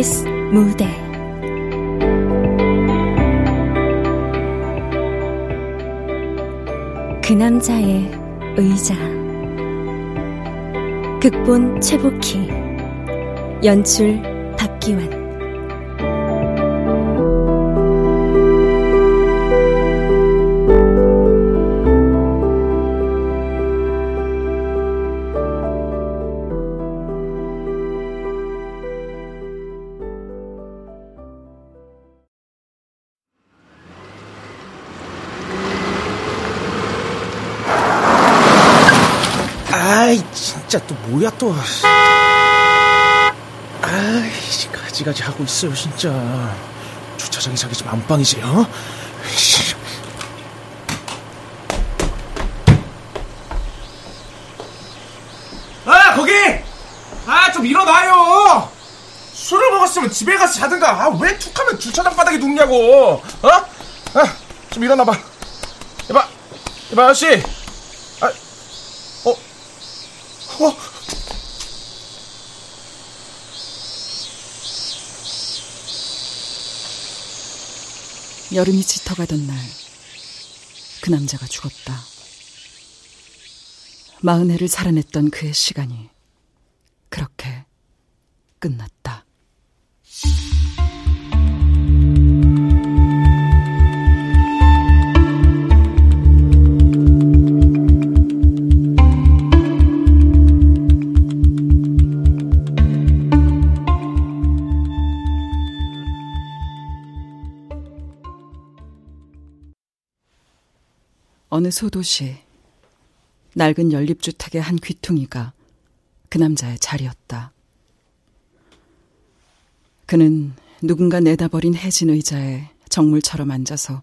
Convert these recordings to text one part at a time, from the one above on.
KBS 무대. 그 남자의 의자. 극본 최복희. 연출 박기환 뭐야 또. 아이씨 가지가지 하고 있어요 진짜. 주차장이 자기 집 안방이지 어? 아 거기! 아 좀 일어나요! 술을 먹었으면 집에 가서 자든가. 아, 왜 툭하면 주차장 바닥에 눕냐고. 어? 아, 좀 일어나봐. 이봐, 이봐 아저씨. 어? 여름이 짙어가던 날, 그 남자가 죽었다. 마흔해를 살아냈던 그의 시간이 그렇게 끝났다. 어느 소도시 낡은 연립주택의 한 귀퉁이가 그 남자의 자리였다. 그는 누군가 내다버린 해진 의자에 정물처럼 앉아서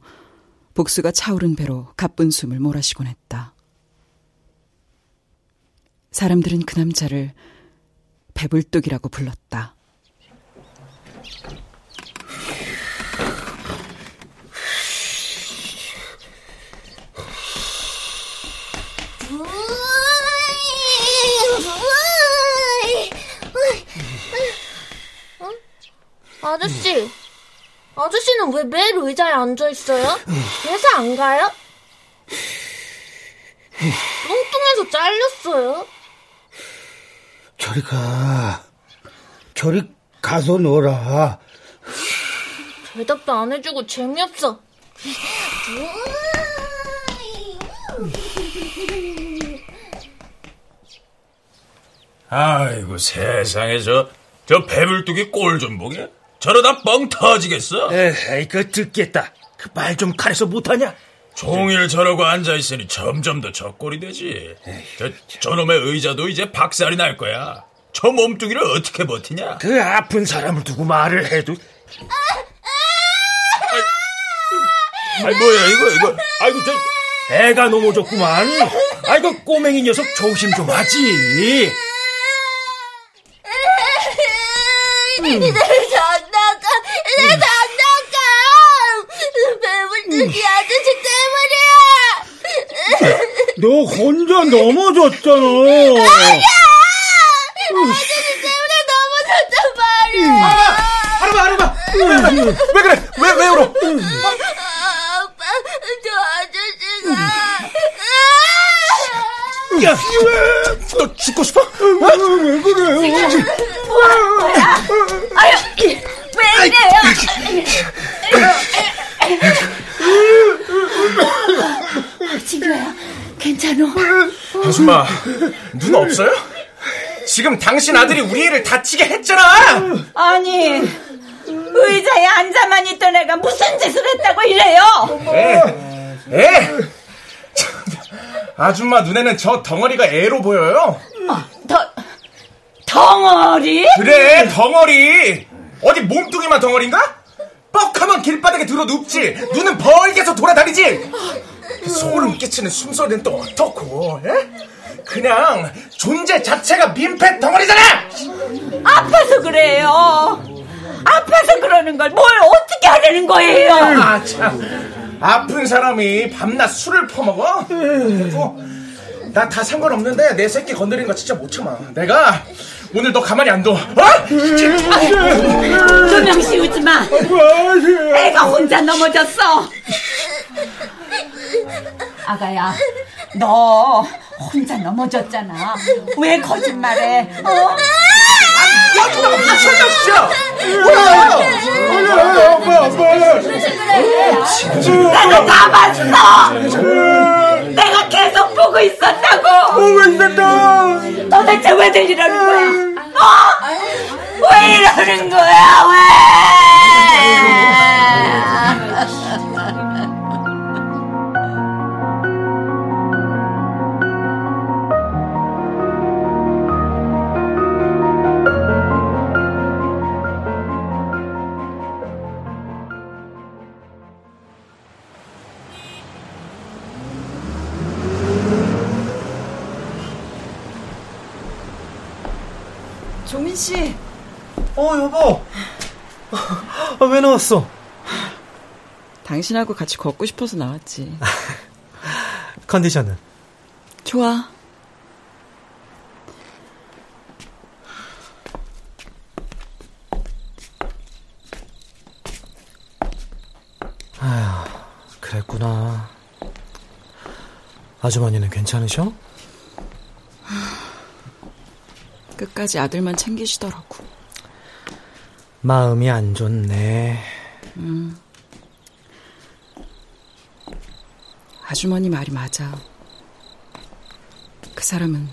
복수가 차오른 배로 가쁜 숨을 몰아쉬곤 했다. 사람들은 그 남자를 배불뚝이라고 불렀다. 아저씨, 아저씨는 왜 매일 의자에 앉아 있어요? 회사 안 가요? 뚱뚱해서 잘렸어요. 저리 가. 저리 가서 놀아. 대답도 안 해주고 재미없어. 아이고 세상에 저, 저 배불뚝이 꼴 좀 보게. 저러다 뻥 터지겠어. 에이, 그 듣겠다. 그 말 좀 가려서 못하냐? 종일 저러고 앉아있으니 점점 더 적골이 되지. 저, 저놈의 의자도 이제 박살이 날 거야. 저 몸뚱이를 어떻게 버티냐? 그 아픈 사람을 두고 말을 해도. 아이, 뭐야, 이거, 이거. 아이고, 저, 애가 넘어졌구만. 아이고, 꼬맹이 녀석 조심 좀 하지. 내 장난감, 내 장난감! 배불뚝이 아저씨 때문이야! 너 혼자 넘어졌잖아. 아니야! 아저씨 때문에 넘어졌단 말이야! 하루마, 하루마! 왜 그래? 왜, 왜 울어? 아빠, 저 아저씨가. 야, 왜? 너 죽고 싶어? 어? 왜 그래요? 아유, 왜 이래요? 친구야, 괜찮아? 아줌마, 눈 없어요? 지금 당신 아들이 우리 애를 다치게 했잖아! 아니, 의자에 앉아만 있던 애가 무슨 짓을 했다고 이래요? 에, 에! 아줌마 눈에는 저 덩어리가 애로 보여요? 더, 덩어리? 그래, 덩어리! 어디 몸뚱이만 덩어리인가? 뻑하면 길바닥에 들어 눕지, 눈은 벌게서 돌아다니지! 그 소름 끼치는 숨소리는 또 어떻고, 에? 그냥 존재 자체가 민폐 덩어리잖아! 아파서 그래요. 아파서 그러는 걸 뭘 어떻게 하려는 거예요? 아, 참. 아픈 사람이 밤낮 술을 퍼먹어? 나다 상관없는데 내 새끼 건드린 거 진짜 못 참아. 내가 오늘 너 가만히 안 둬. 어? 조명 씌우지 마. 애가 혼자 넘어졌어. 아가야, 너 혼자 넘어졌잖아. 왜 거짓말해? 어? 야, 누나가 미쳤냐, 진짜! 내가 다 봤어. 내가 계속 보고 있었다고. 보고 있었다. 도대체 왜들 이러는 거야? 어? 왜 이러는 거야? 왜? 씨, 어, 여보. 아, 왜 나왔어? 당신하고 같이 걷고 싶어서 나왔지. 컨디션은? 좋아. 아휴, 그랬구나. 아주머니는 괜찮으셔? 끝까지 아들만 챙기시더라고. 마음이 안 좋네. 아주머니 말이 맞아. 그 사람은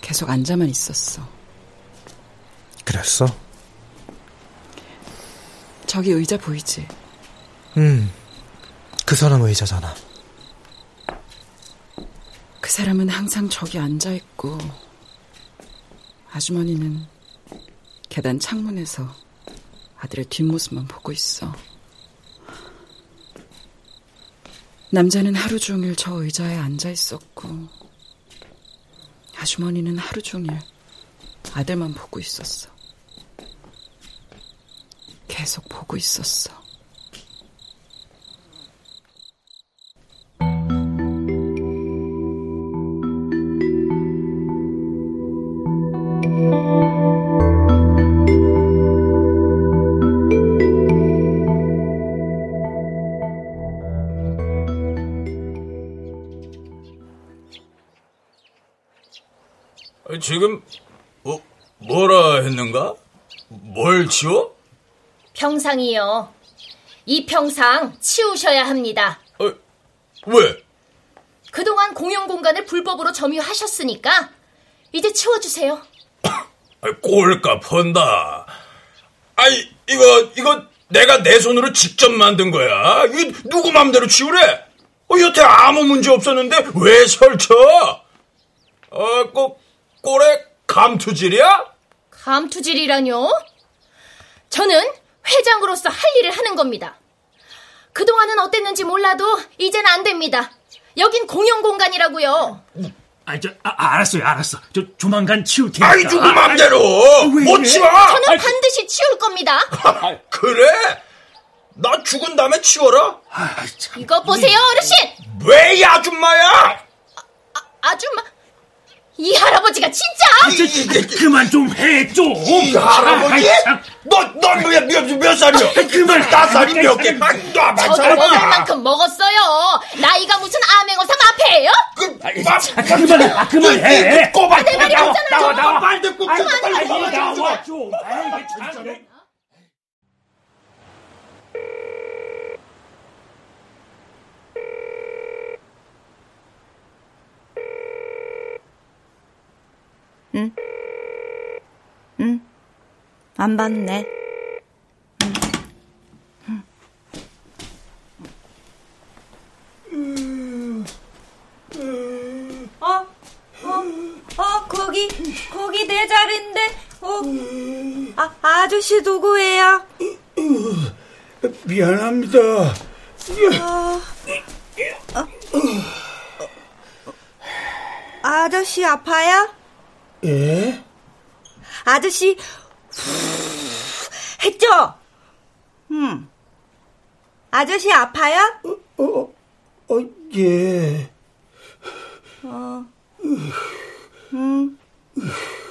계속 앉아만 있었어. 그랬어? 저기 의자 보이지? 음, 그 사람 의자잖아. 그 사람은 항상 저기 앉아있고, 아주머니는 계단 창문에서 아들의 뒷모습만 보고 있어. 남자는 하루 종일 저 의자에 앉아 있었고, 아주머니는 하루 종일 아들만 보고 있었어. 계속 보고 있었어. 지금 뭐, 뭐라 했는가? 뭘 치워? 평상이요. 이 평상 치우셔야 합니다. 어, 왜? 그동안 공용 공간을 불법으로 점유하셨으니까 이제 치워주세요. 꼴값 헌다. 아이, 이거, 이거 내가 내 손으로 직접 만든 거야. 이거 누구 맘대로 치우래? 어, 여태 아무 문제 없었는데 왜 설쳐? 어, 꼭, 꼴에 감투질이야? 감투질이라뇨? 저는 회장으로서 할 일을 하는 겁니다. 그동안은 어땠는지 몰라도 이젠 안 됩니다. 여긴 공용 공간이라고요. 아, 저, 아, 알았어요, 알았어. 저 조만간 치울 테니까. 아이, 누구 맘대로! 왜 못? 치워! 저는 반드시 치울 겁니다. 그래? 나 죽은 다음에 치워라? 이거 보세요, 어르신! 왜 이 아줌마야? 아 줌마, 이 할아버지가 진짜! 아, 저, 저, 그만 좀 해, 좀. 이 할아버지? 아, 참. 너, 너 몇, 몇, 몇 살이야? 그만. 나 살이 몇 개? 아, 나 저도 먹을 만큼 먹었어요. 나이가 무슨 암행어사 마패예요? 그, 아, 그만해, 아, 그만해. 꼬박, 내 말이 나와, 나와, 좀. 나와, 빨리 듣고, 아이, 빨리 아이, 나와, 나와, 좀. 아이, 참. 안 받네. 어? 어? 어, 거기, 거기 내 자리인데, 어? 아, 아저씨 누구예요? 미안합니다. 아저씨 아파요? 예? 아저씨, 후, 했죠? 음. 아저씨 아파요? 어, 어, 예. 그래,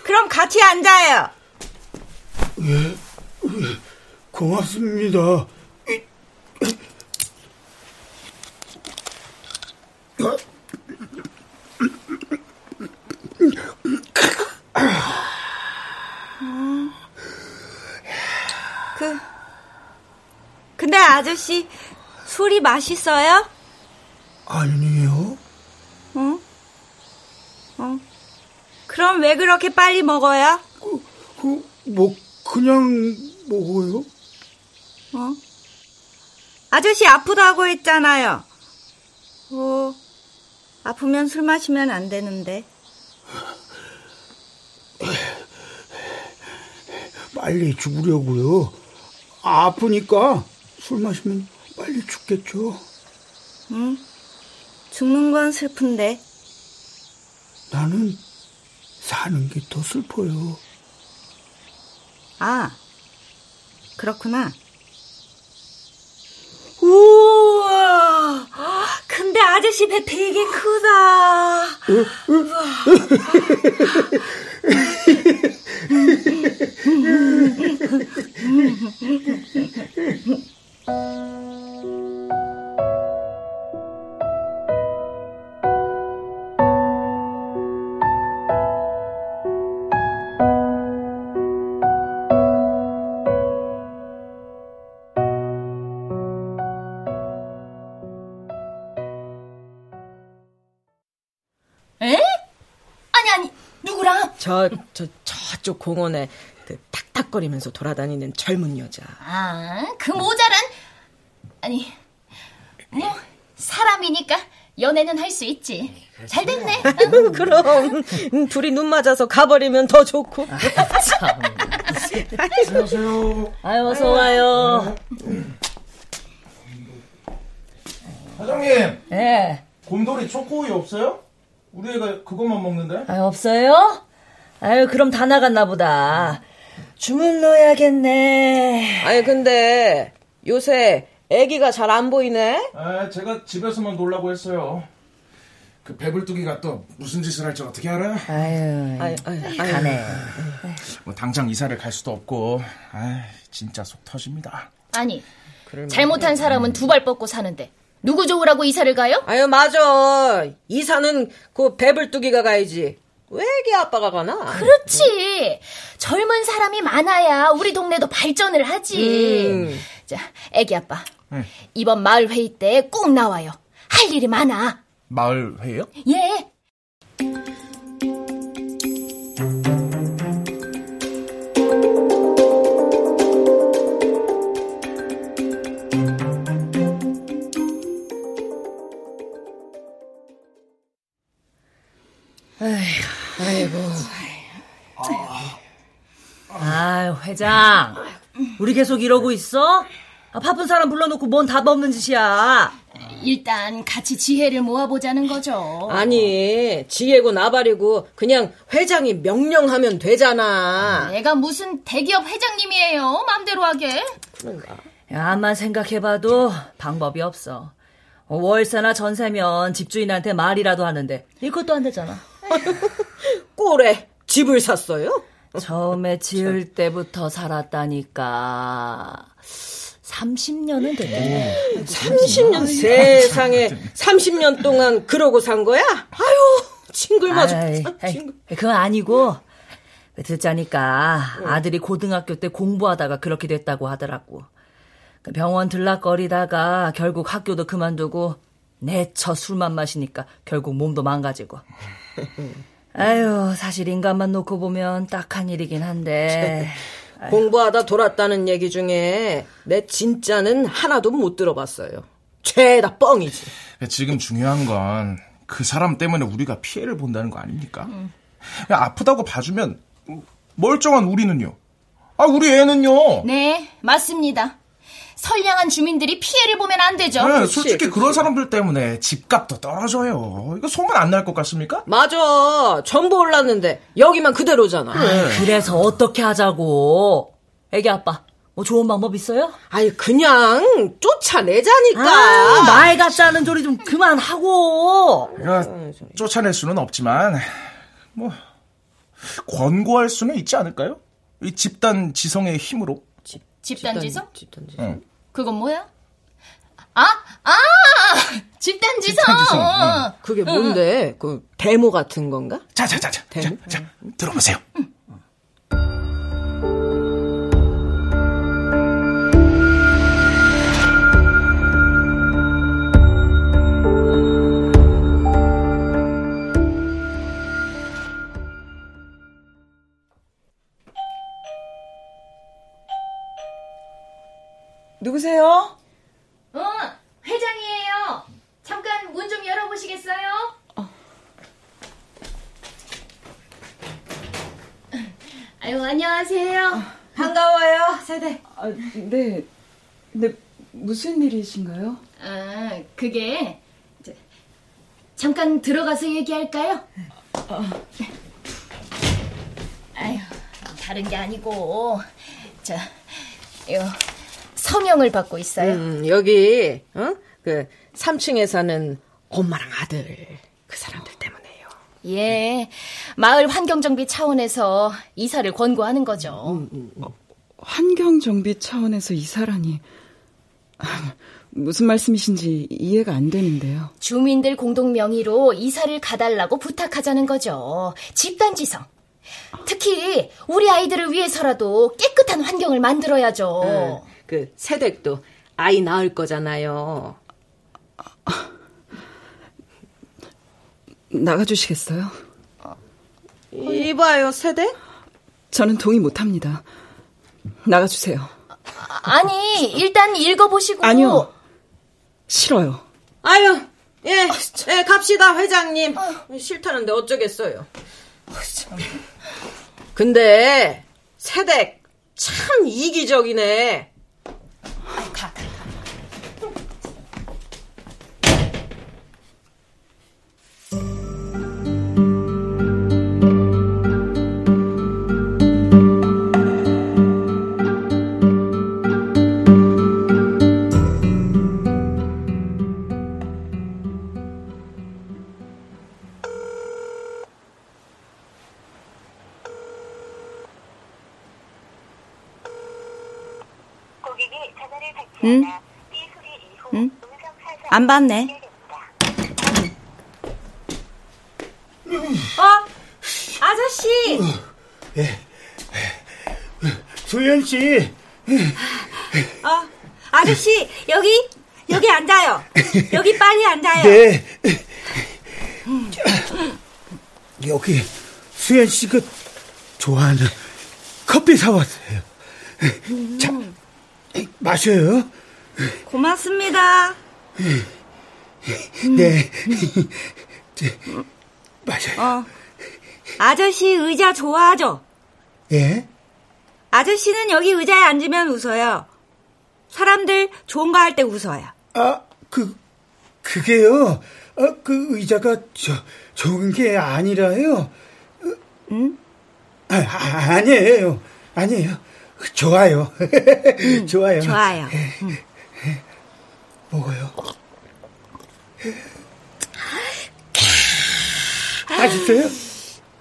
그럼 같이 앉아요. 예, 고맙습니다. 그, 근데 아저씨, 술이 맛있어요? 아니요. 어? 어. 그럼 왜 그렇게 빨리 먹어요? 그, 그, 뭐, 그냥 먹어요? 어? 아저씨 아프다고 했잖아요. 어, 아프면 술 마시면 안 되는데. 빨리 죽으려고요. 아프니까 술 마시면 빨리 죽겠죠. 응? 죽는 건 슬픈데. 나는 사는 게 더 슬퍼요. 아, 그렇구나. 우와! 근데 아저씨 배 되게 크다. 누구랑? 저, 저, 저쪽 공원에 그 탁탁거리면서 돌아다니는 젊은 여자. 아, 그 모자란 아니 뭐 사람이니까 연애는 할 수 있지. 잘 됐네. 그럼 음, 둘이 눈 맞아서 가버리면 더 좋고. 안녕하세요. 아유 어서 와요. 사장님. 예. 곰돌이 초코우유 없어요? 우리 애가 그것만 먹는데? 아 없어요? 아유 그럼 다 나갔나 보다. 주문 넣어야겠네. 아니 근데 요새 애기가 잘 안 보이네. 아, 제가 집에서만 놀라고 했어요. 그 배불뚝이가 또 무슨 짓을 할지 어떻게 알아? 아유, 아유, 아유, 가네. 뭐 당장 이사를 갈 수도 없고, 아, 진짜 속 터집니다. 아니 잘못한 사람은 두 발 뻗고 사는데 누구 좋으라고 이사를 가요? 아유 맞아. 이사는 그 배불뚝이가 가야지. 왜 애기 아빠가 가나? 그렇지. 젊은 사람이 많아야 우리 동네도 발전을 하지. 음. 자, 애기 아빠. 응. 이번 마을 회의 때 꼭 나와요. 할 일이 많아. 마을 회요? 예. 아이고. 아, 회장. 우리 계속 이러고 있어? 아, 바쁜 사람 불러놓고 뭔 답 없는 짓이야. 일단 같이 지혜를 모아보자는 거죠. 아니, 지혜고 나발이고 그냥 회장이 명령하면 되잖아. 내가 무슨 대기업 회장님이에요. 맘대로 하게. 암만 생각해봐도 방법이 없어. 어, 월세나 전세면 집주인한테 말이라도 하는데 이것도 안 되잖아. 꼴에 집을 샀어요? 처음에 지을 때부터 살았다니까 30년은 됐네. 30년 세상에 30년 동안 그러고 산 거야? 아유, 징글맞아. 아이, 그건 아니고 듣자니까 아들이 고등학교 때 공부하다가 그렇게 됐다고 하더라고. 그 병원 들락거리다가 결국 학교도 그만두고 내처 술만 마시니까 결국 몸도 망가지고. 아유, 사실 인간만 놓고 보면 딱한 일이긴 한데. 공부하다 돌았다는 얘기 중에 내 진짜는 하나도 못 들어봤어요. 죄다 뻥이지. 지금 중요한 건 그 사람 때문에 우리가 피해를 본다는 거 아닙니까? 야, 아프다고 봐주면 멀쩡한 우리는요. 아, 우리 애는요. 네, 맞습니다. 선량한 주민들이 피해를 보면 안 되죠. 네, 솔직히 그런 사람들 때문에 집값도 떨어져요. 이거 소문 안 날 것 같습니까? 맞아. 전부 올랐는데 여기만 그대로잖아. 네. 그래서 어떻게 하자고. 애기 아빠, 뭐 좋은 방법 있어요? 아이 그냥 쫓아내자니까. 아, 말 같자는 소리 좀 그만하고. 내가 쫓아낼 수는 없지만 뭐 권고할 수는 있지 않을까요? 이 집단 지성의 힘으로. 집, 집단 지성? 집단 지성. 응. 그건 뭐야? 아, 아! 집단 지성! 집단 지성. 응. 그게 뭔데? 그 데모 같은 건가? 자, 자, 자, 자. 데모? 자, 자 들어보세요. 응. 무슨 일이신가요? 아, 그게, 저, 잠깐 들어가서 얘기할까요? 어. 아유, 다른 게 아니고, 저, 요, 서명을 받고 있어요. 음, 여기 어? 그 3층에 사는 엄마랑 아들 그 사람들 때문에요. 예, 마을 환경 정비 차원에서 이사를 권고하는 거죠. 음, 음, 음. 환경 정비 차원에서 이사라니 무슨 말씀이신지 이해가 안 되는데요. 주민들 공동 명의로 이사를 가달라고 부탁하자는 거죠. 집단 지성. 특히 우리 아이들을 위해서라도 깨끗한 환경을 만들어야죠. 네. 그 세댁도 아이 낳을 거잖아요. 나가주시겠어요? 이봐요, 세댁? 저는 동의 못합니다. 나가주세요. 아니, 일단 읽어보시고. 아니요. 싫어요. 아유, 예, 예, 갑시다, 회장님. 싫다는데 어쩌겠어요. 근데, 세댁, 참 이기적이네. 안 받네. 어? 아저씨! 예. 수현 씨. 어, 아저씨, 여기, 여기 앉아요. 여기 빨리 앉아요. 네. 여기 수현 씨가 좋아하는 커피 사왔어요. 자, 마셔요. 고맙습니다. 네. 마셔요. 어. 아저씨 의자 좋아하죠? 예? 아저씨는 여기 의자에 앉으면 웃어요. 사람들 좋은 거 할 때 웃어요. 아, 그, 그게요. 아, 그 의자가 저, 좋은 게 아니라요. 응? 아, 아 아니에요. 아니에요. 좋아요. 음, 좋아요. 좋아요. 음. 먹어요. 맛있어요?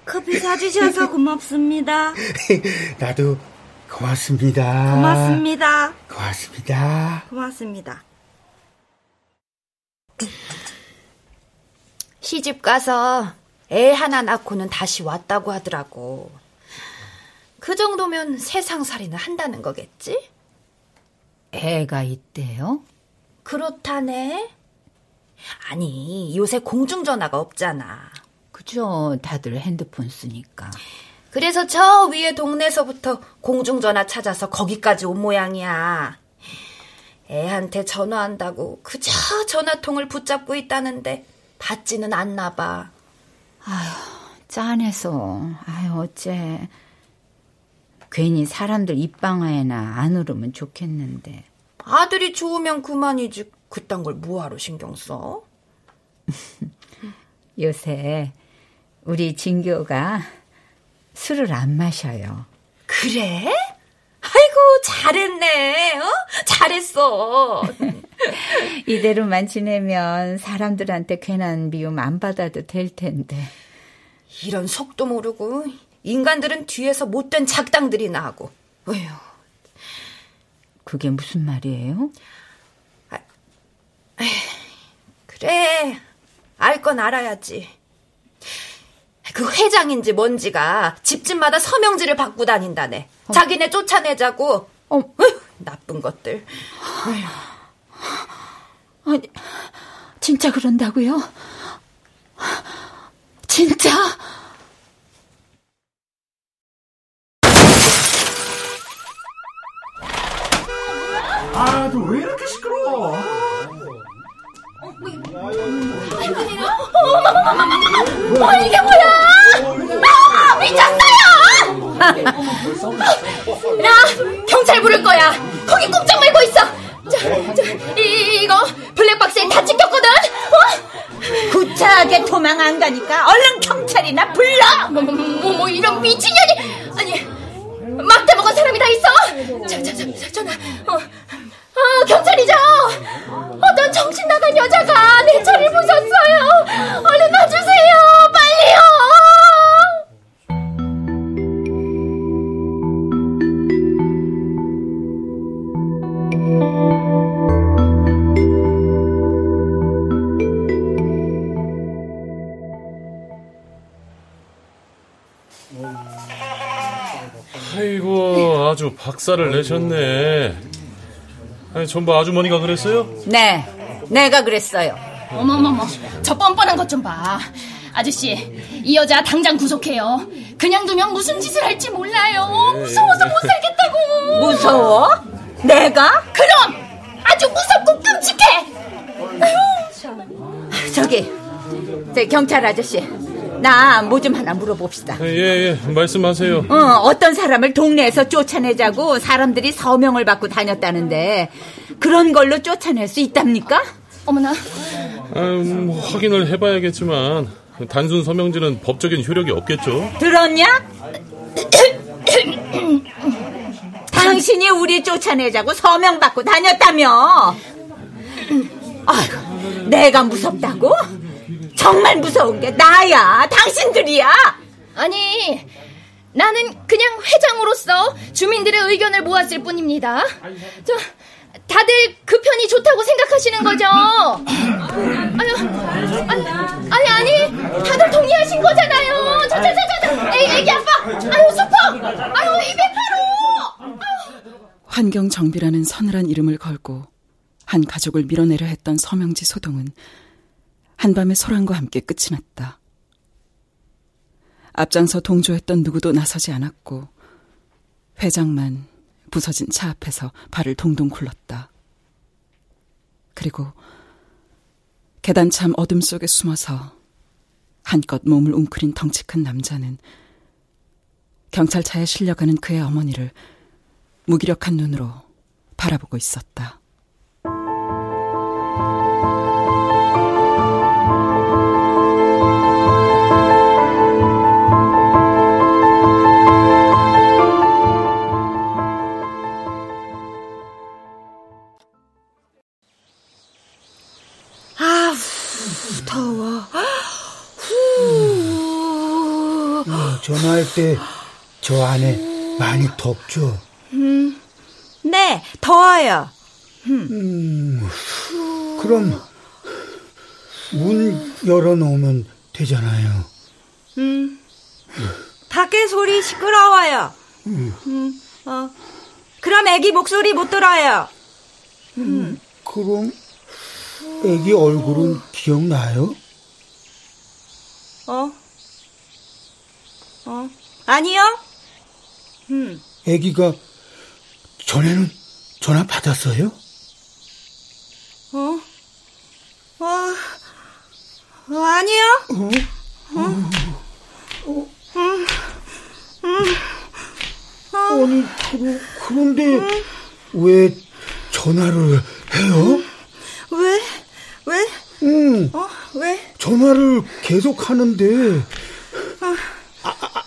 커피 사주셔서 고맙습니다. 나도 고맙습니다. 고맙습니다. 고맙습니다. 고맙습니다. 시집 가서 애 하나 낳고는 다시 왔다고 하더라고. 그 정도면 세상 살이는 한다는 거겠지? 애가 있대요? 그렇다네. 아니, 요새 공중전화가 없잖아. 그죠. 다들 핸드폰 쓰니까. 그래서 저 위에 동네에서부터 공중전화 찾아서 거기까지 온 모양이야. 애한테 전화한다고 그저 전화통을 붙잡고 있다는데 받지는 않나 봐. 아휴, 짠해서. 아휴, 어째. 괜히 사람들 입방아에나 안 오르면 좋겠는데. 아들이 좋으면 그만이지. 그딴 걸 뭐하러 신경 써? 요새 우리 진교가 술을 안 마셔요. 그래? 아이고, 잘했네. 어? 잘했어. 이대로만 지내면 사람들한테 괜한 미움 안 받아도 될 텐데. 이런 속도 모르고 인간들은 뒤에서 못된 작당들이나 하고. 어휴. 그게 무슨 말이에요? 아, 그래. 알 건 알아야지. 그 회장인지 뭔지가 집집마다 서명지를 받고 다닌다네. 어. 자기네 쫓아내자고. 어, 으, 나쁜 것들. 아니, 진짜 그런다고요? 진짜? 어, 이게 뭐야? 아, 미쳤어요! 나 경찰 부를 거야. 거기 꼼짝 말고 있어. 저, 저, 이, 이거 블랙박스에 다 찍혔거든. 어? 구차하게 도망 안 가니까 얼른 경찰이나 불러. 뭐, 뭐, 뭐, 뭐 이런 미친년이 아니 막대 먹은 사람이 다 있어. 자, 자, 자, 전화. 어. 아, 경찰이죠? 어떤 정신 나간 여자가 내 차를 부쉈어요. 얼른 와주세요. 빨리요. 아이고, 아주 박살을 내셨네. 아니, 전부 아주머니가 그랬어요? 네, 내가 그랬어요. 어머머머, 저 뻔뻔한 것 좀 봐. 아저씨, 이 여자 당장 구속해요. 그냥 두면 무슨 짓을 할지 몰라요. 무서워서 못 살겠다고. 무서워? 내가? 그럼! 아주 무섭고 끔찍해! 저기, 저 경찰 아저씨. 나 뭐 좀 하나 물어봅시다. 예, 예, 말씀하세요. 어, 어떤 사람을 동네에서 쫓아내자고 사람들이 서명을 받고 다녔다는데 그런 걸로 쫓아낼 수 있답니까? 어머나. 아, 뭐, 확인을 해봐야겠지만 단순 서명지는 법적인 효력이 없겠죠. 들었냐? 당신이 우리 쫓아내자고 서명 받고 다녔다며. 아이고, 내가 무섭다고? 정말 무서운 게 나야. 당신들이야. 아니, 나는 그냥 회장으로서 주민들의 의견을 모았을 뿐입니다. 저, 다들 그 편이 좋다고 생각하시는 거죠? 아유, 아니, 아니, 아니, 다들 동의하신 거잖아요. 저, 저, 저, 저, 애, 애기 아빠, 아유, 수퍼, 아유, 이백하로. 환경 정비라는 서늘한 이름을 걸고 한 가족을 밀어내려 했던 서명지 소동은 한밤의 소란과 함께 끝이 났다. 앞장서 동조했던 누구도 나서지 않았고 회장만 부서진 차 앞에서 발을 동동 굴렀다. 그리고 계단참 어둠 속에 숨어서 한껏 몸을 웅크린 덩치 큰 남자는 경찰차에 실려가는 그의 어머니를 무기력한 눈으로 바라보고 있었다. 때 저 안에 많이 덥죠? 음, 네, 더워요. 음, 그럼 문 열어놓으면 되잖아요. 음, 밖에 소리 시끄러워요. 음. 음, 어, 그럼 애기 목소리 못 들어요. 음, 그럼 애기 얼굴은 기억나요? 어? 어? 아니요? 음. 애기가 전에는 전화 받았어요? 어? 어? 어 아니요? 어? 어? 어? 음, 음, 아니, 그, 그런데 음. 왜 전화를 해요? 왜? 왜? 응. 어? 왜? 전화를 계속 하는데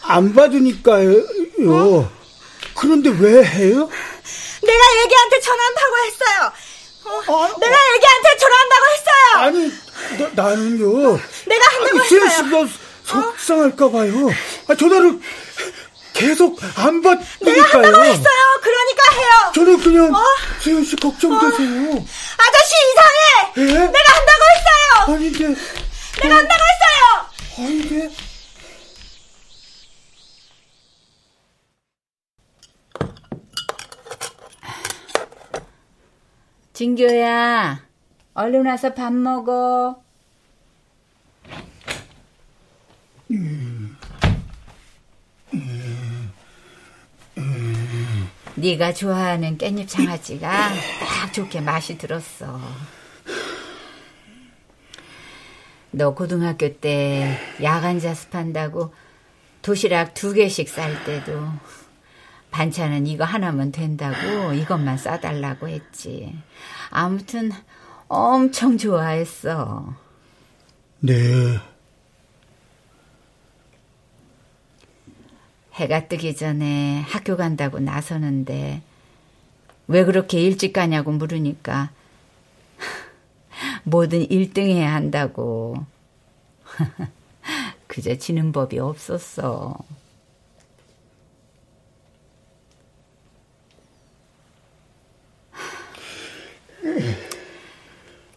안 받으니까요. 어? 그런데 왜 해요? 내가 애기한테 전화한다고 했어요. 어, 아, 내가 애기한테 전화한다고 했어요. 아니, 나, 나는요. 내가 한다고 아니, 했어요. 씨가 속상할까 봐요. 아, 전화를 계속 안 받으니까요. 내가 한다고 했어요. 그러니까 해요. 저는 그냥 어? 세현 씨 걱정되세요. 어. 아저씨 이상해. 예? 내가 한다고 했어요. 아닌데. 내가 어. 한다고 했어요. 아닌데. 진교야, 얼른 와서 밥 먹어. 네가 좋아하는 깻잎 장아찌가 딱 좋게 맛이 들었어. 너 고등학교 때 야간 자습한다고 도시락 두 개씩 쌀 때도 반찬은 이거 하나면 된다고 이것만 싸달라고 했지. 아무튼 엄청 좋아했어. 네. 해가 뜨기 전에 학교 간다고 나서는데 왜 그렇게 일찍 가냐고 물으니까 뭐든 1등 해야 한다고. 그저 지는 법이 없었어.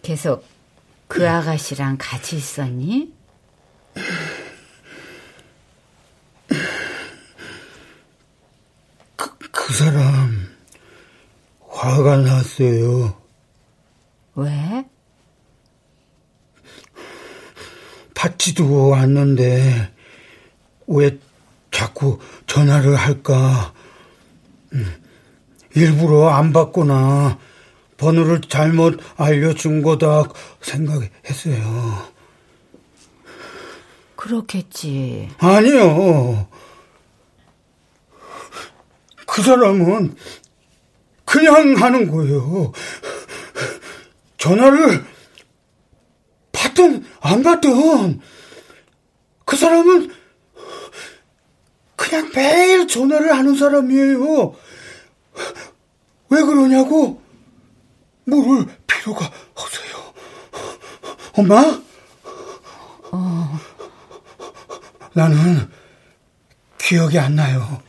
계속 그 아가씨랑 같이 있었니? 그, 그 사람 화가 났어요. 왜? 받지도 않는데 왜 자꾸 전화를 할까? 음, 일부러 안 받거나 번호를 잘못 알려준 거다 생각했어요. 그렇겠지. 아니요. 그 사람은 그냥 하는 거예요. 전화를 받든 안 받든 그 사람은 그냥 매일 전화를 하는 사람이에요. 왜 그러냐고 물을 필요가 없어요. 엄마? 어. 나는 기억이 안 나요.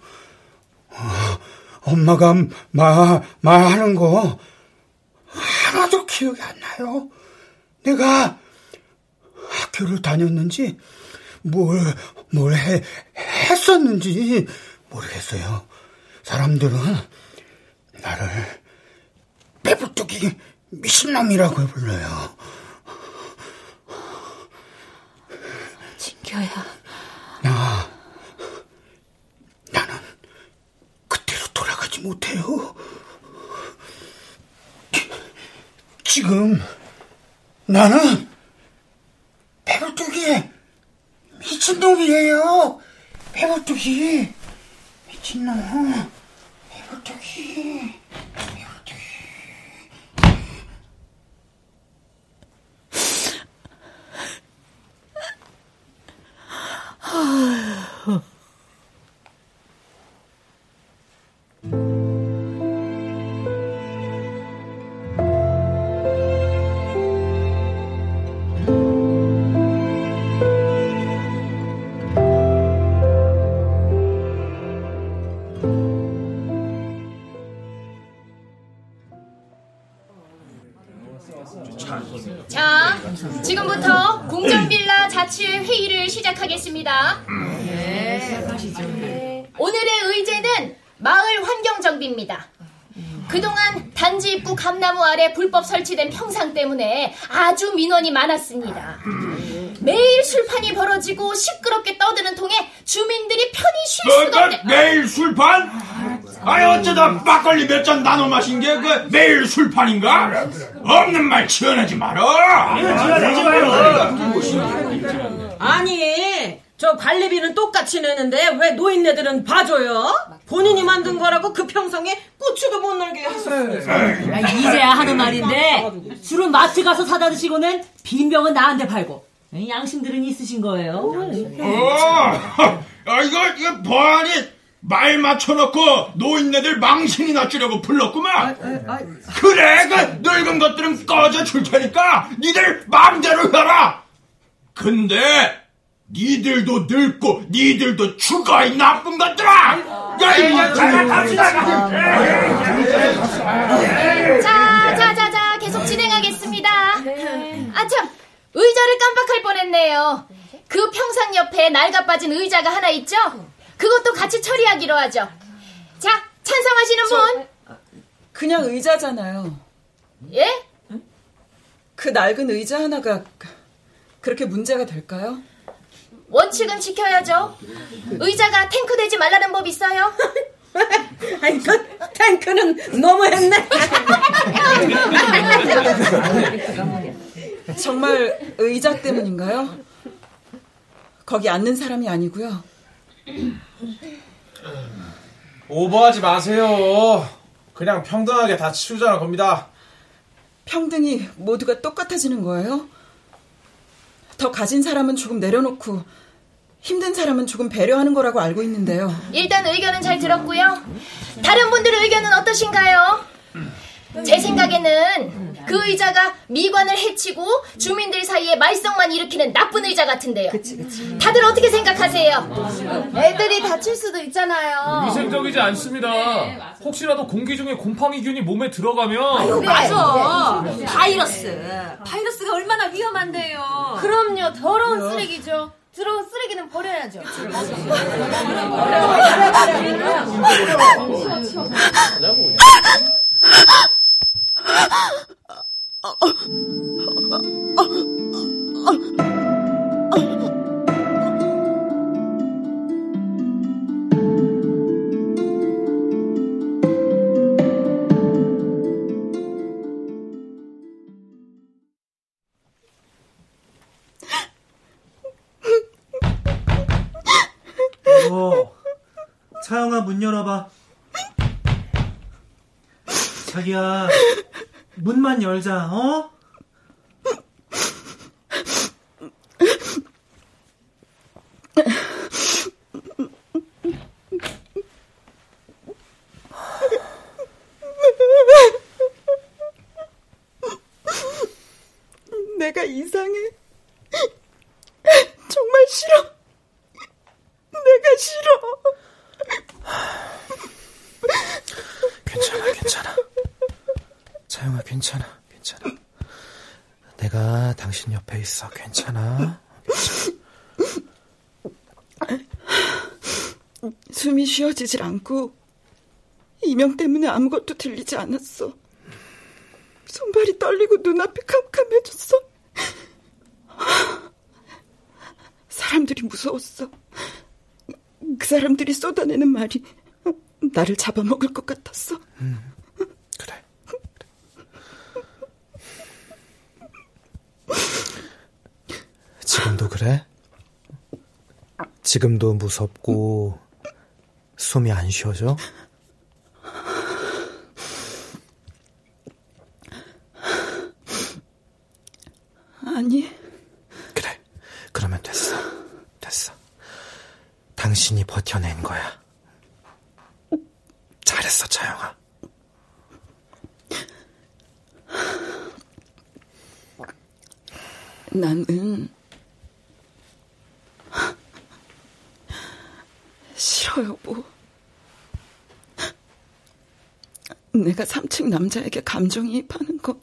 엄마가 말, 말하는 거 하나도 기억이 안 나요. 내가 학교를 다녔는지 뭘, 뭘 해, 했었는지 모르겠어요. 사람들은 나를 미친놈이라고 불러요. 진교야. 나, 나는 그때로 돌아가지 못해요. 지금 나는 설치된 평상 때문에 아주 민원이 많았습니다. 매일 술판이 벌어지고 시끄럽게 떠드는 통에 주민들이 편히 쉴 수가 뭐, 없네. 매일 술판? 아니 어쩌다 막걸리 몇 잔 나눠 마신 게 그 매일 술판인가? 없는 말 지어내지 마라. 아니, 저 관리비는 똑같이 내는데 왜 노인네들은 봐줘요? 본인이 만든 거라고 그 평상에 꼬치도 못 놀게 하셨어요. 야, 이제야 하는 말인데 술은 마트 가서 사다 드시고는 빈 병은 나한테 팔고 양심들은 있으신 거예요. 어, 아, 이거 이거 뭐하니? 말 맞춰놓고 노인네들 망신이나 주려고 불렀구만. 그래, 그 늙은 것들은 꺼져 줄 테니까 니들 마음대로 해라. 근데 니들도 늙고 니들도 죽어 이 나쁜 것들아! 야, 이거 갑시다. 자, 자, 자, 자, 계속 진행하겠습니다. 아 참, 의자를 깜빡할 뻔했네요. 그 평상 옆에 낡아 빠진 의자가 하나 있죠? 그것도 같이 처리하기로 하죠. 자, 찬성하시는 분? 그냥 의자잖아요. 예? 그 낡은 의자 하나가 그렇게 문제가 될까요? 원칙은 지켜야죠. 의자가 탱크 되지 말라는 법 있어요? 아이, 그 탱크는 너무했네. 정말 의자 때문인가요? 거기 앉는 사람이 아니고요. 오버하지 마세요. 그냥 평등하게 다 치우자는 겁니다. 평등이 모두가 똑같아지는 거예요? 더 가진 사람은 조금 내려놓고 힘든 사람은 조금 배려하는 거라고 알고 있는데요. 일단 의견은 잘 들었고요. 다른 분들의 의견은 어떠신가요? 제 생각에는 그 의자가 미관을 해치고 주민들 사이에 말썽만 일으키는 나쁜 의자 같은데요. 다들 어떻게 생각하세요? 애들이 다칠 수도 있잖아요. 위생적이지 않습니다. 혹시라도 공기 중에 곰팡이균이 몸에 들어가면 맞아. 바이러스. 바이러스가 얼마나 위험한데요. 그럼요. 더러운 쓰레기죠. 더러운 쓰레기는 버려야죠. 여 보, 차영아 문 열어봐. 자기야, 문만 열자, 어? 내가 이상해. 정말 싫어. 내가 싫어. 괜찮아, 괜찮아. 차영아, 괜찮아, 괜찮아. 내가 당신 옆에 있어, 괜찮아. 숨이 쉬어지질 않고 이명 때문에 아무것도 들리지 않았어. 손발이 떨리고 눈앞이 캄캄해졌어. 사람들이 무서웠어. 그 사람들이 쏟아내는 말이 나를 잡아먹을 것 같았어. 음, 지금도 그래? 지금도 무섭고 숨이 안 쉬어져? 아니. 그래. 그러면 됐어. 됐어. 당신이 버텨낸 거야. 잘했어, 차영아. 나는 싫어 여보. 내가 3층 남자에게 감정이입하는 거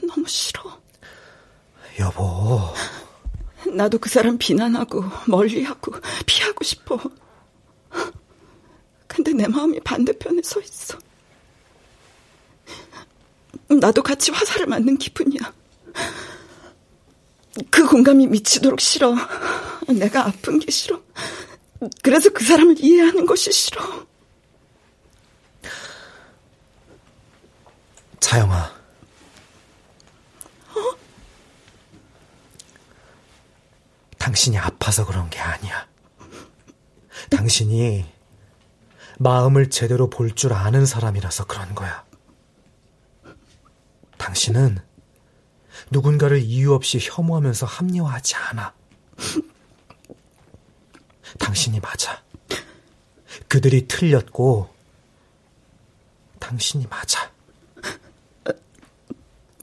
너무 싫어. 여보. 나도 그 사람 비난하고 멀리하고 피하고 싶어. 근데 내 마음이 반대편에 서 있어. 나도 같이 화살을 맞는 기분이야. 그 공감이 미치도록 싫어. 내가 아픈 게 싫어. 그래서 그 사람을 이해하는 것이 싫어. 차영아. 어? 당신이 아파서 그런 게 아니야. 당신이 마음을 제대로 볼 줄 아는 사람이라서 그런 거야. 당신은 누군가를 이유 없이 혐오하면서 합리화하지 않아. 당신이 맞아. 그들이 틀렸고, 당신이 맞아.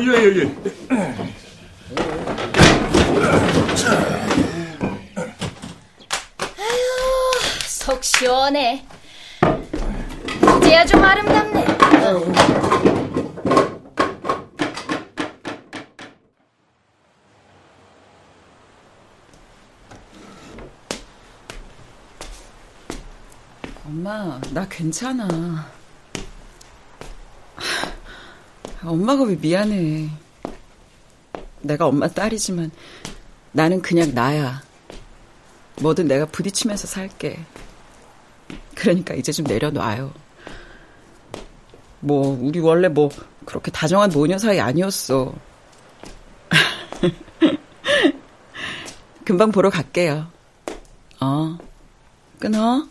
예, 예, 예. 아유, 속 시원해. 이제야 좀 아름답네. 엄마, 나 괜찮아. 엄마가 왜 미안해. 내가 엄마 딸이지만 나는 그냥 나야. 뭐든 내가 부딪히면서 살게. 그러니까 이제 좀 내려놔요. 뭐, 우리 원래 뭐, 그렇게 다정한 모녀 사이 아니었어. 금방 보러 갈게요. 어, 끊어. 어,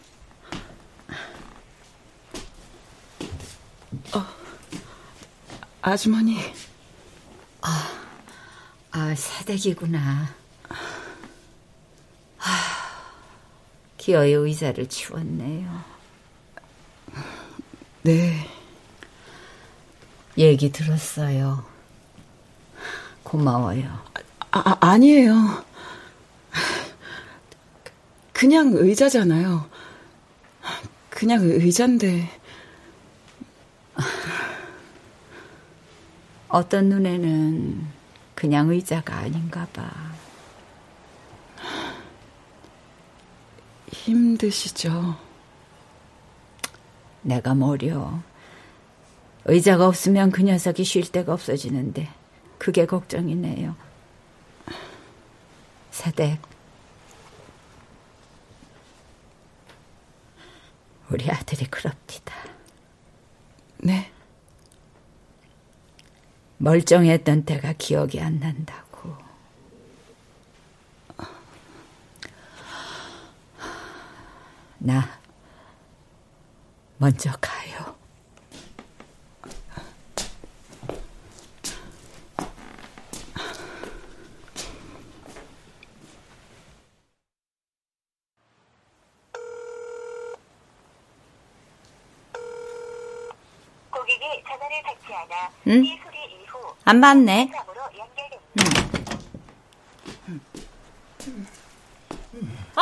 아주머니. 아, 아, 새댁이구나. 아, 기어이 의자를 치웠네요. 네. 얘기 들었어요. 고마워요. 아, 아니에요. 그냥 의자잖아요. 그냥 의자인데. 어떤 눈에는 그냥 의자가 아닌가 봐. 힘드시죠? 내가 뭐려. 의자가 없으면 그 녀석이 쉴 데가 없어지는데 그게 걱정이네요. 사댁. 우리 아들이 그럽디다. 네. 멀쩡했던 때가 기억이 안 난다고. 나 먼저 가요. 고객이 전화를 받지 않아 응? 안 받네. 연결됩니다. 어?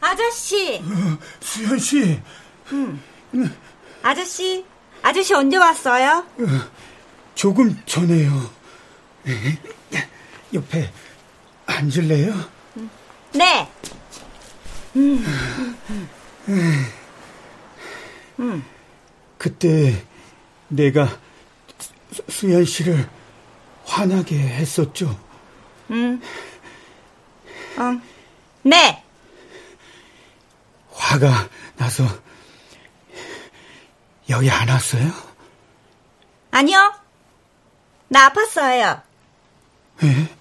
아저씨. 수현 씨. 응. 아저씨. 아저씨 언제 왔어요? 조금 전에요. 옆에 앉을래요? 네. 음. 음. 그때 내가 수- 수현 씨를 화나게 했었죠. 음. 어. 네. 화가 나서 여기 안 왔어요? 아니요. 나 아팠어요. 예?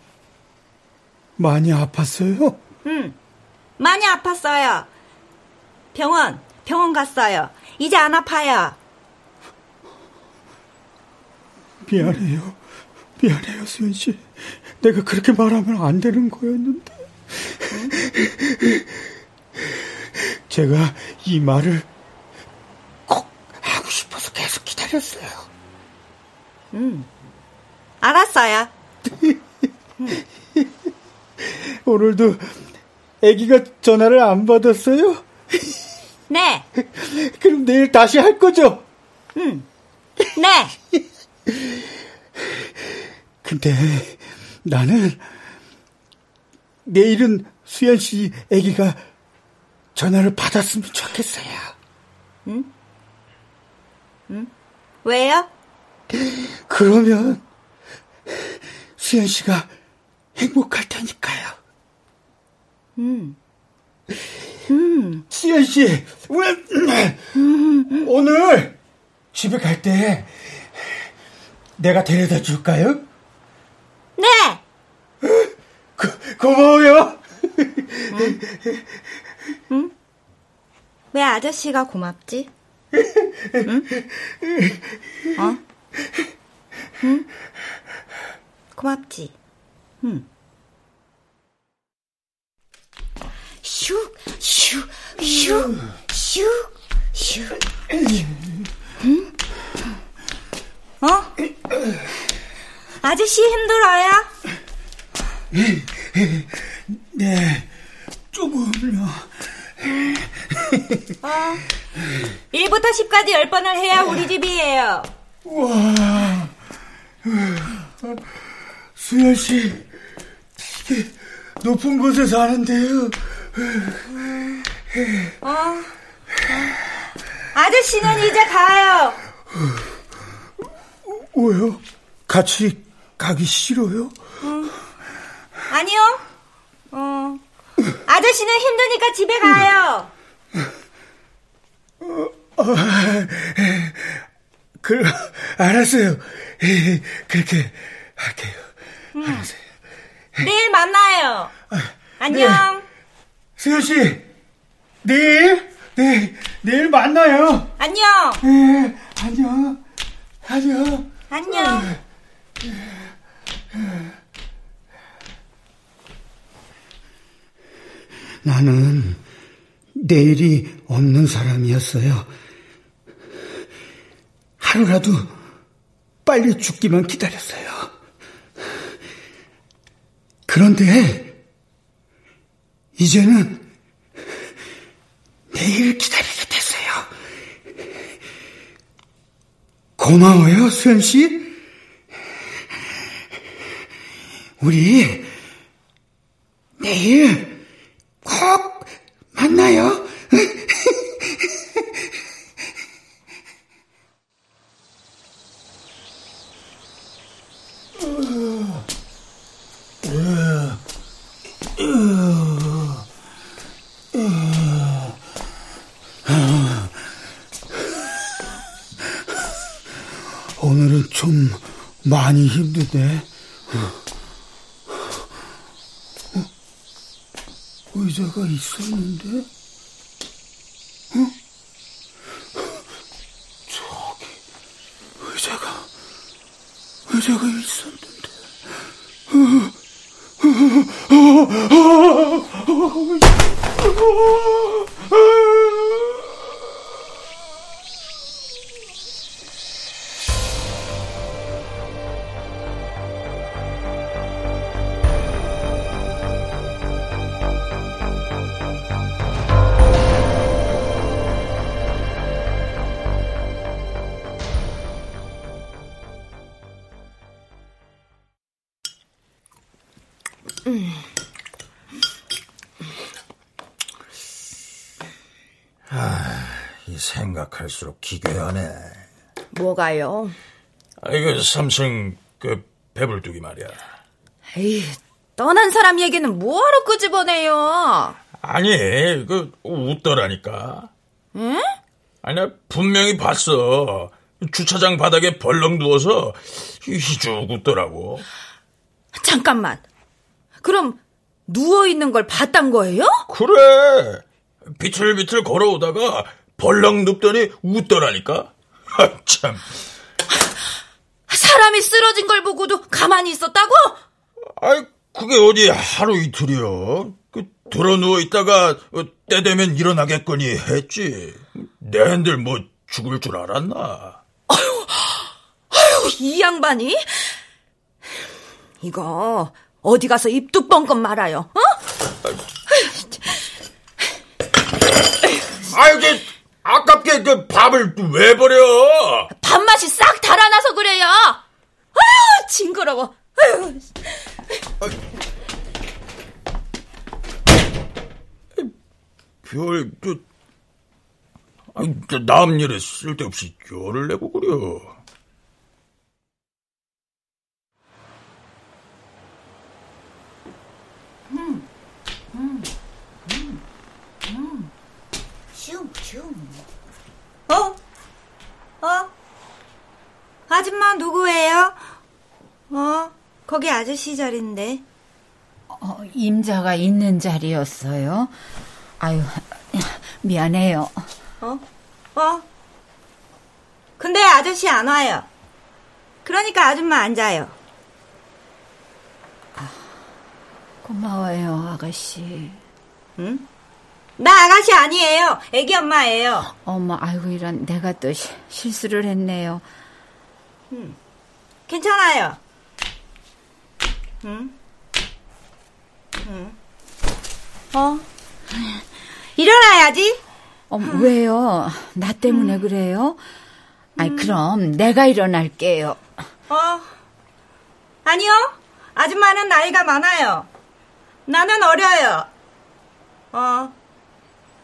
많이 아팠어요? 응. 많이 아팠어요. 병원, 병원 갔어요. 이제 안 아파요. 미안해요. 미안해요, 수현 씨. 내가 그렇게 말하면 안 되는 거였는데. 제가 이 말을 꼭 하고 싶어서 계속 기다렸어요. 응. 알았어요. 오늘도 아기가 전화를 안 받았어요? 네. 그럼 내일 다시 할 거죠? 응. 네. 근데 나는 내일은 수현 씨 아기가 전화를 받았으면 좋겠어요. 응? 응? 왜요? 그러면 수현 씨가 행복할 테니까요. 음. 음. 수현 씨, 왜 오늘 집에 갈 때 내가 데려다 줄까요? 네. 고, 고마워요. 응? 왜 아저씨가 고맙지? 응? 어? 응? 고맙지? 응. 슉! 슉, 슉, 슉. 응? 어? 아저씨 힘들어요? 네, 조금요. 어, 1부터 10까지 10번을 해야 우리 집이에요. 와, 수현 씨, 되게 높은 곳에 사는데요. 어, 어. 아저씨는 이제 가요. 왜요? 같이 가기 싫어요? 어. 아니요. 어. 아저씨는 힘드니까 집에 가요. 어, 그, 알았어요. 그렇게 할게요. 음. 알았어요. 내일 만나요. 안녕. 네. 수현 씨, 내일, 네, 내일 만나요. 안녕. 네, 안녕. 안녕. 안녕. 나는 내일이 없는 사람이었어요. 하루라도 빨리 죽기만 기다렸어요. 그런데 이제는 내일 기다리게 됐어요. 고마워요, 수현 씨. 우리 내일 꼭 만나요. 오늘은 좀 많이 힘드네. 의자가 있었는데? 할수록 기괴하네. 뭐가요? 아, 이거 삼성 그 배불뚝이 말이야. 에이, 떠난 사람 얘기는 뭐하러 끄집어내요? 아니, 그 웃더라니까. 응? 아니, 나 분명히 봤어. 주차장 바닥에 벌렁 누워서 희죽 웃더라고. 잠깐만. 그럼 누워 있는 걸 봤단 거예요? 그래. 비틀비틀 걸어오다가 벌렁 눕더니 웃더라니까. 아, 참. 사람이 쓰러진 걸 보고도 가만히 있었다고? 아이, 그게 어디 하루 이틀이요. 그 들어 누워 있다가 때 되면 일어나겠거니 했지. 내한들 뭐 죽을 줄 알았나? 아유, 아유, 이 양반이? 이거 어디 가서 입도 뻥끗 말아요. 어? 아유, 그아 깝게 그 밥을 왜 버려? 밥맛이 싹 달아나서 그래요. 아유, 징그러워. 아유. 별, 저, 아니, 남 일에 쓸데없이 열을 내고 그려. 음, 음, 음, 음. 슝, 슝. 어? 어? 아줌마 누구예요? 어, 거기 아저씨 자리인데. 어, 임자가 있는 자리였어요. 아유, 미안해요. 어? 어? 근데 아저씨 안 와요. 그러니까 아줌마 앉아요. 고마워요, 아가씨. 응? 나 아가씨 아니에요. 애기 엄마예요. 어머, 아이고, 이런, 내가 또 시, 실수를 했네요. 음, 괜찮아요. 음. 음. 어? 일어나야지. 어, 왜요? 나 때문에 그래요? 아이, 그럼 내가 일어날게요. 어? 아니요. 아줌마는 나이가 많아요. 나는 어려요. 어.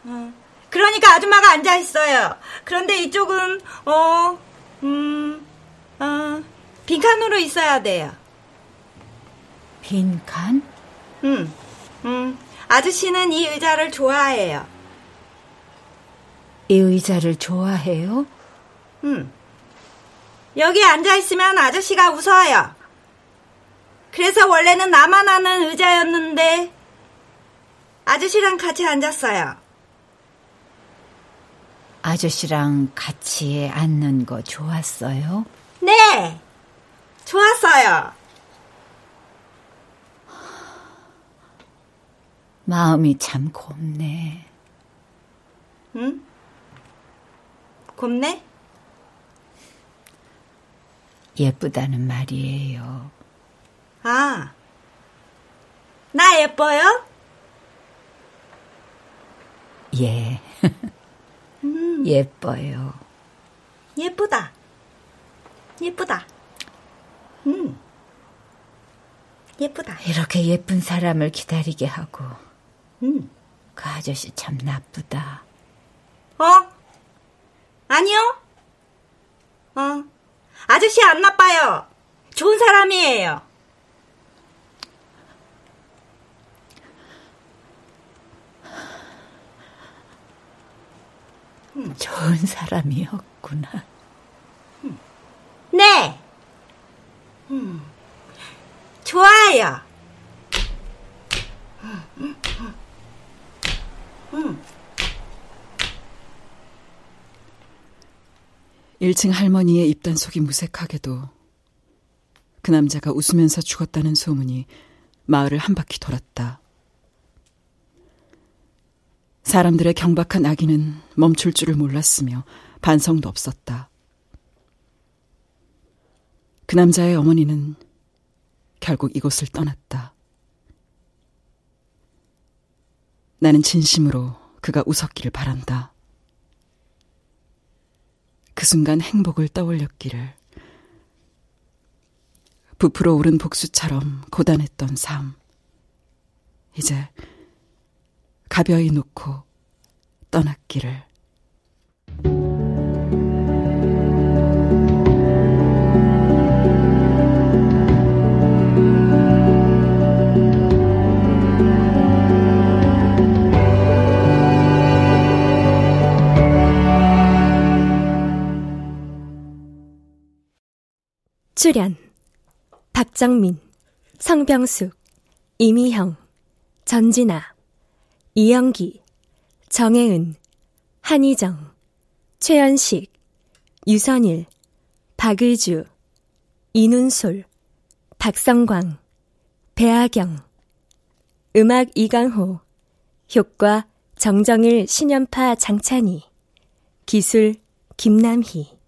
어. 그러니까 아줌마가 앉아 있어요. 그런데 이쪽은 어, 음, 어, 빈칸으로 있어야 돼요. 빈칸? 음, 음. 아저씨는 이 의자를 좋아해요. 이 의자를 좋아해요? 음. 여기 앉아 있으면 아저씨가 웃어요. 그래서 원래는 나만 하는 의자였는데 아저씨랑 같이 앉았어요. 아저씨랑 같이 앉는 거 좋았어요? 네, 좋았어요. 마음이 참 곱네. 응? 곱네? 예쁘다는 말이에요. 아, 나 예뻐요? 예. 음, 예뻐요. 예쁘다. 예쁘다. 음. 예쁘다. 이렇게 예쁜 사람을 기다리게 하고. 음. 그 아저씨 참 나쁘다. 어? 아니요. 어. 아저씨 안 나빠요. 좋은 사람이에요. 음. 좋은 사람이었구나. 음. 네. 음. 좋아요. 음. 음. 1층 할머니의 입단속이 무색하게도 그 남자가 웃으면서 죽었다는 소문이 마을을 한 바퀴 돌았다. 사람들의 경박한 악의는 멈출 줄을 몰랐으며 반성도 없었다. 그 남자의 어머니는 결국 이곳을 떠났다. 나는 진심으로 그가 웃었기를 바란다. 그 순간 행복을 떠올렸기를. 부풀어 오른 복수처럼 고단했던 삶. 이제 가벼이 놓고 떠났기를. 출연 박정민, 성병숙, 이미형, 전진아, 이영기, 정혜은, 한희정, 최연식, 유선일, 박의주, 이눈솔, 박성광, 배아경, 음악 이강호, 효과 정정일 신연파 장찬희, 기술 김남희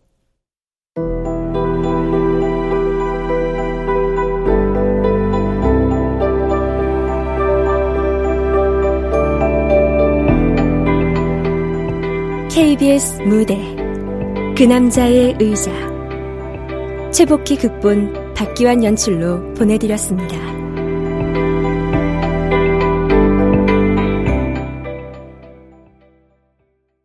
KBS 무대 그 남자의 의자 최복희 극본 박기환 연출로 보내드렸습니다.